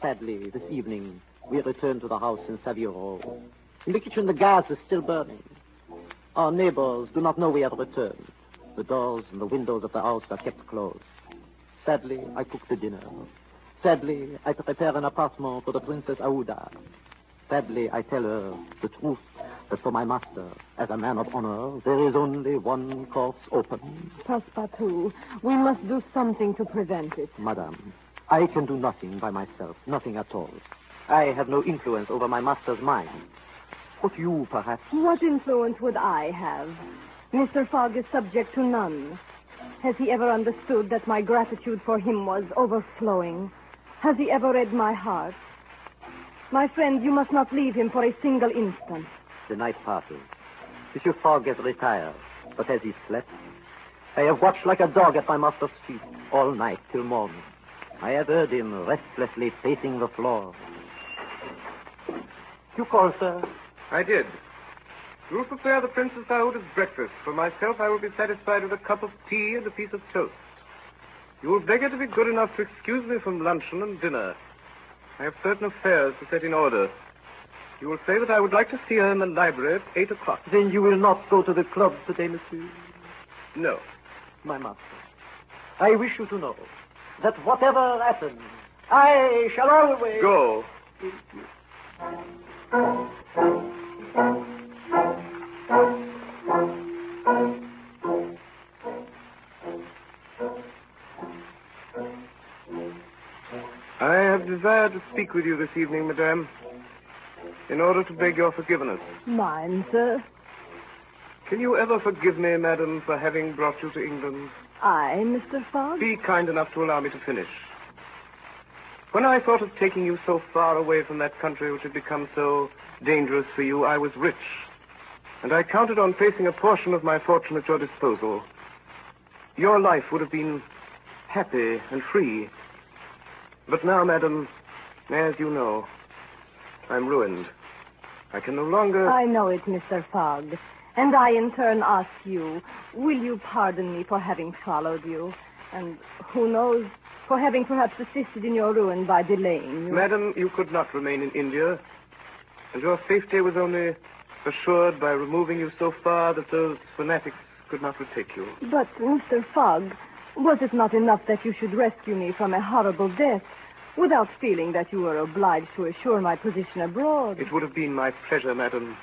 Sadly, this evening, we return to the house in Savile Row. In the kitchen, the gas is still burning. Our neighbors do not know we have returned. The doors and the windows of the house are kept closed. Sadly, I cook the dinner. Sadly, I prepare an apartment for the Princess Aouda. Sadly, I tell her the truth that for my master, as a man of honor, there is only one course open. Passepartout, we must do something to prevent it. Madame, I can do nothing by myself, nothing at all. I have no influence over my master's mind. But you, perhaps. What influence would I have? Mr. Fogg is subject to none. Has he ever understood that my gratitude for him was overflowing? Has he ever read my heart? My friend, you must not leave him for a single instant. The night passes. Monsieur Fogg has retired, but has he slept? I have watched like a dog at my master's feet all night till morning. I have heard him restlessly pacing the floor. You call, sir? I did. You will prepare the Princess Aouda's breakfast. For myself, I will be satisfied with a cup of tea and a piece of toast. You will beg her to be good enough to excuse me from luncheon and dinner. I have certain affairs to set in order. You will say that I would like to see her in the library at 8 o'clock. Then you will not go to the club today, monsieur? No. My master, I wish you to know that whatever happens, I shall always... Go. I have desired to speak with you this evening, madame, in order to beg your forgiveness. Mine, sir. Can you ever forgive me, madam, for having brought you to England? I, Mr. Fogg? Be kind enough to allow me to finish. When I thought of taking you so far away from that country which had become so dangerous for you, I was rich. And I counted on placing a portion of my fortune at your disposal. Your life would have been happy and free. But now, madam, as you know, I'm ruined. I can no longer. I know it, Mr. Fogg. And I, in turn, ask you, will you pardon me for having followed you? And who knows, for having perhaps assisted in your ruin by delaying you? Madam, you could not remain in India. And your safety was only assured by removing you so far that those fanatics could not retake you. But, Mr. Fogg, was it not enough that you should rescue me from a horrible death without feeling that you were obliged to assure my position abroad? It would have been my pleasure, madam.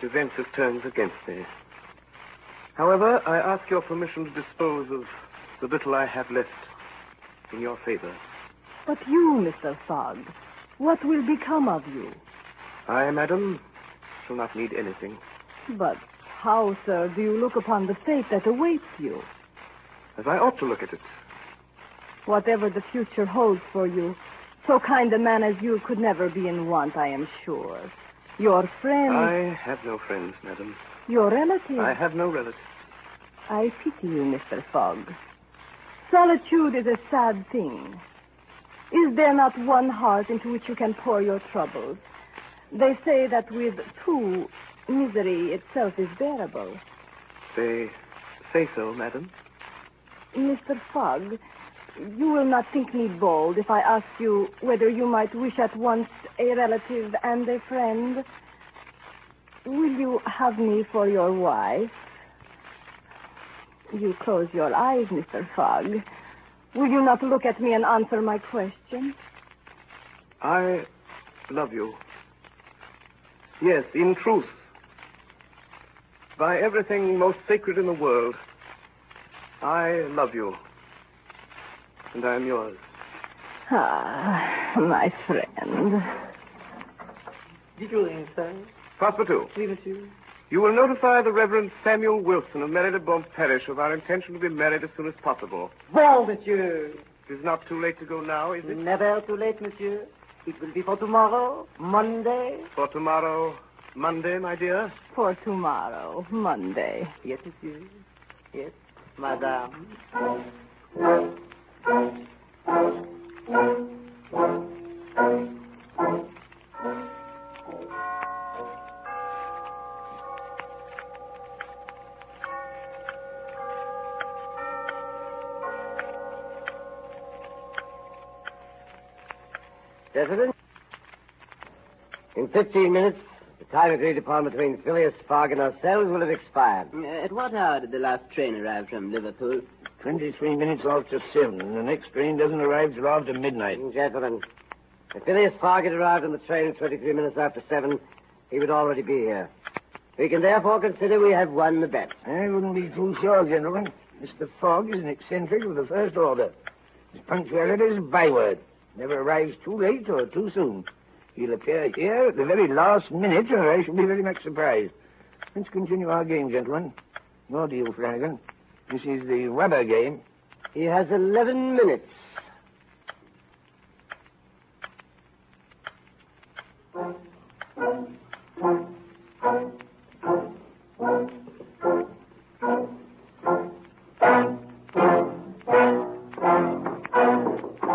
But events have turned against me. However, I ask your permission to dispose of the little I have left in your favor. But you, Mr. Fogg, what will become of you? I, madam, shall not need anything. But how, sir, do you look upon the fate that awaits you? As I ought to look at it. Whatever the future holds for you, so kind a man as you could never be in want, I am sure. Your friend. I have no friends, madam. Your relatives. I have no relatives. I pity you, Mr. Fogg. Solitude is a sad thing. Is there not one heart into which you can pour your troubles? They say that with two, misery itself is bearable. They say so, madam. Mr. Fogg, you will not think me bold if I ask you whether you might wish at once a relative and a friend. Will you have me for your wife? You close your eyes, Mr. Fogg. Will you not look at me and answer my question? I love you. Yes, in truth. By everything most sacred in the world, I love you. And I am yours. Ah, my friend. Did you ring, sir? Passepartout. Oui, monsieur. You will notify the Reverend Samuel Wilson of Marylebone Parish of our intention to be married as soon as possible. Bon, monsieur. It is not too late to go now, is it? Never too late, monsieur. It will be for tomorrow, Monday. For tomorrow, Monday, my dear? For tomorrow, Monday. Yes, monsieur. Yes, madame. Gentlemen, in 15 minutes, the time agreed upon between Phileas Fogg and ourselves will have expired. At what hour did the last train arrive from Liverpool? Twenty-three minutes after seven, and the next train doesn't arrive till after midnight. Mm, gentlemen, if Phileas Fogg had arrived on the train 23 minutes after seven, he would already be here. We can therefore consider we have won the bet. I wouldn't be too sure, gentlemen. Mr. Fogg is an eccentric of the first order. His punctuality is a byword. Never arrives too late or too soon. He'll appear here at the very last minute, or I shall be very much surprised. Let's continue our game, gentlemen. Your deal, Flanagan. This is the rubber game. He has 11 minutes.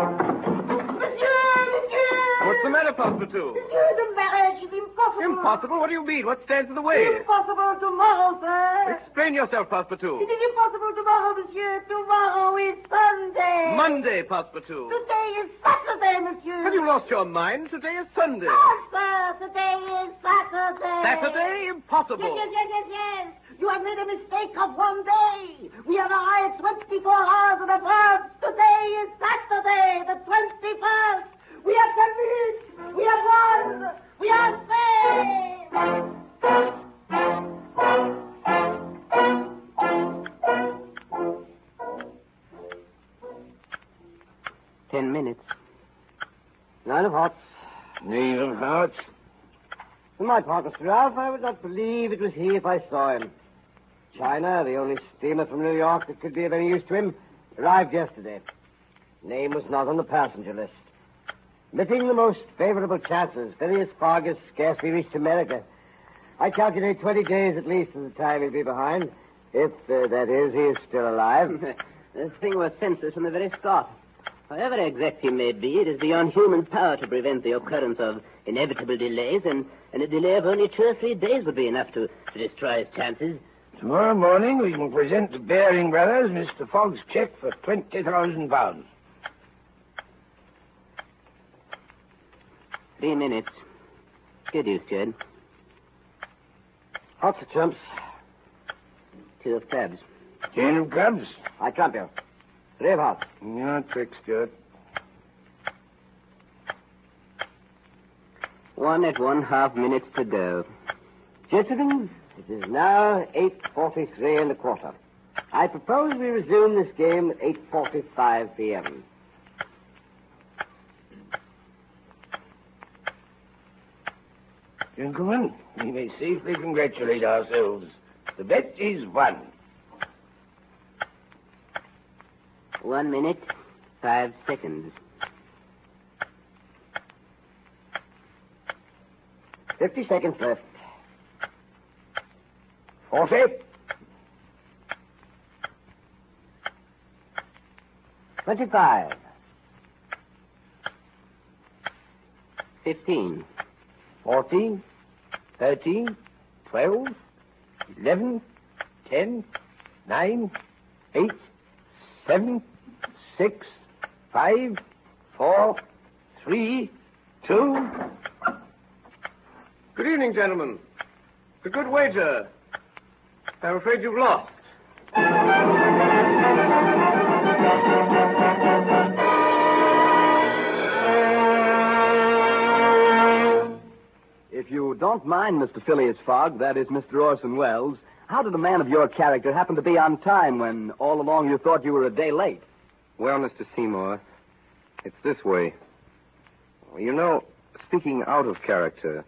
Monsieur, monsieur What's the matter, Passepartout? Monsieur, the marriage is impossible. Impossible? What do you mean? What stands in the way? Impossible tomorrow, sir. Explain yourself, Passepartout. It is impossible tomorrow, monsieur. Tomorrow is Sunday. Monday, Passepartout. Today is Saturday, monsieur. Have you lost your mind? Today is Sunday. Oh, sir, today is Saturday. Saturday? Impossible. Yes, yes, yes, yes, yes. You have made a mistake of one day. We have arrived 24 hours in advance. Today is Saturday, the 21st. We have convinced. We have won. We are saved. Nine of hearts. Nine of hearts. For my part, Mr. Ralph, I would not believe it was he if I saw him. China, the only steamer from New York that could be of any use to him, arrived yesterday. Name was not on the passenger list. Admitting the most favorable chances, Phileas Fogg has scarcely reached America. I calculate 20 days at least of the time he'll be behind. If, uh, that is, he is still alive. *laughs* the thing was senseless from the very start. However exact he may be, it is beyond human power to prevent the occurrence of inevitable delays, and, and a delay of only two or three days would be enough to, to destroy his chances. Tomorrow morning we can present to Baring Brothers Mr. Fogg's check for twenty thousand pounds. Three minutes. Good used to it. Lots of trumps. Two of clubs. Ten of clubs. I trump you. Hearts. Your trick, Stuart. One at one half minutes to go. Gentlemen, it is now 8.43 and a quarter. I propose we resume this game at 8.45 p.m. Gentlemen, we may safely congratulate ourselves. The bet is won. One minute, five seconds. Fifty seconds left. Forty. Twenty-five. Fifteen. Fourteen. Thirteen. Twelve. Eleven. Ten. Nine. Eight. Seven. Six. Five. Four. Three. Two. Good evening, gentlemen. It's a good wager. I'm afraid you've lost. If you don't mind, Mr. Phileas Fogg, that is Mr. Orson Welles, how did a man of your character happen to be on time when all along you thought you were a day late? Well, Mr. Seymour, it's this way. You know, speaking out of character,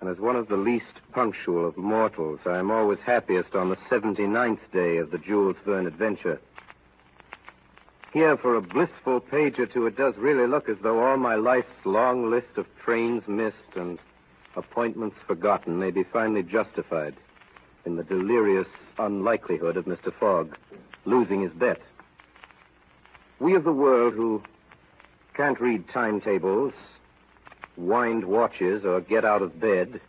and as one of the least punctual of mortals, I am always happiest on the 79th day of the Jules Verne adventure. Here, for a blissful page or two, it does really look as though all my life's long list of trains missed and appointments forgotten may be finally justified in the delirious unlikelihood of Mr. Fogg losing his bet. We of the world who can't read timetables, wind watches, or get out of bed,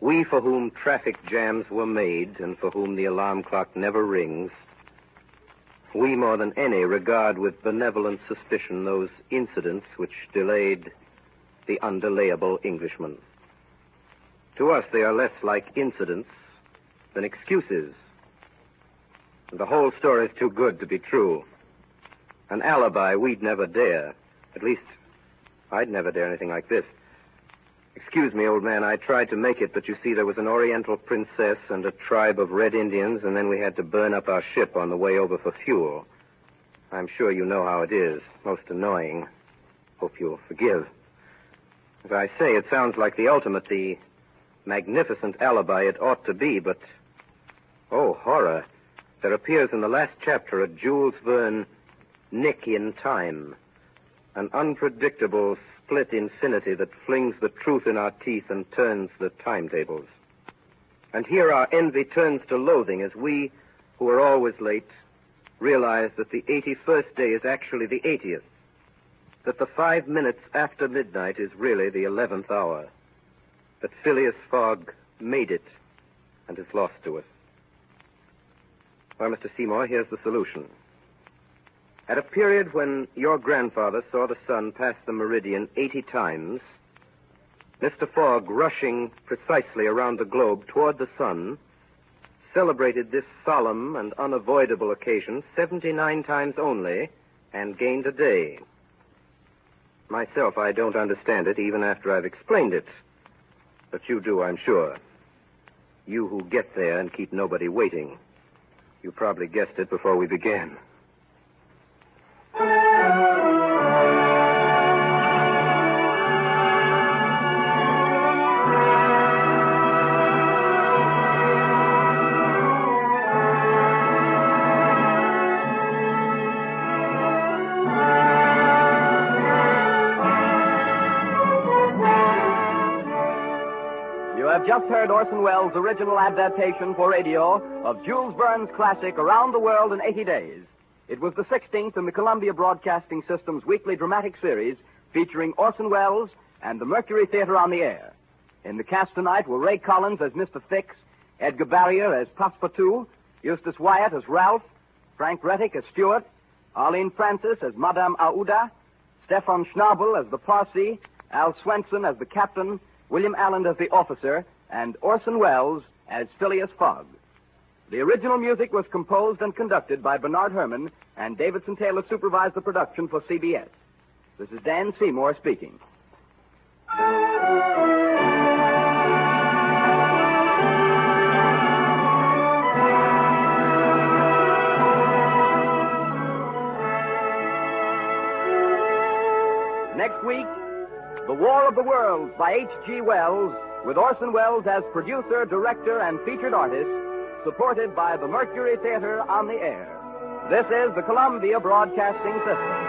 we for whom traffic jams were made and for whom the alarm clock never rings, we more than any regard with benevolent suspicion those incidents which delayed the undelayable Englishman. To us, they are less like incidents than excuses. The whole story is too good to be true. An alibi we'd never dare. At least, I'd never dare anything like this. Excuse me, old man, I tried to make it, but you see, there was an Oriental princess and a tribe of red Indians, and then we had to burn up our ship on the way over for fuel. I'm sure you know how it is. Most annoying. Hope you'll forgive. As I say, it sounds like the ultimate, the magnificent alibi it ought to be, but. Oh, horror. There appears in the last chapter a Jules Verne nick in time. An unpredictable split infinity that flings the truth in our teeth and turns the timetables. And here our envy turns to loathing as we, who are always late, realize that the 81st day is actually the 80th. that the five minutes after midnight is really the eleventh hour. That Phileas Fogg made it and is lost to us. Well, Mr. Seymour, here's the solution. At a period when your grandfather saw the sun pass the meridian 80 times, Mr. Fogg, rushing precisely around the globe toward the sun, celebrated this solemn and unavoidable occasion 79 times only and gained a day. Myself, I don't understand it even after I've explained it. But you do, I'm sure. You who get there and keep nobody waiting. You probably guessed it before we began. Just heard Orson Welles' original adaptation for radio of Jules Verne's classic Around the World in 80 Days. It was the 16th in the Columbia Broadcasting System's weekly dramatic series featuring Orson Welles and the Mercury Theater on the Air. In the cast tonight were Ray Collins as Mr. Fix, Edgar Barrier as Passepartout, Eustace Wyatt as Ralph, Frank Readick as Stewart, Arlene Francis as Madame Aouda, Stefan Schnabel as the Parsi, Al Swenson as the captain, William Allen as the officer, and Orson Welles as Phileas Fogg. The original music was composed and conducted by Bernard Herrmann, and Davidson Taylor supervised the production for CBS. This is Dan Seymour speaking. Next week, The War of the Worlds by H.G. Wells, with Orson Welles as producer, director, and featured artist, supported by the Mercury Theater on the air. This is the Columbia Broadcasting System.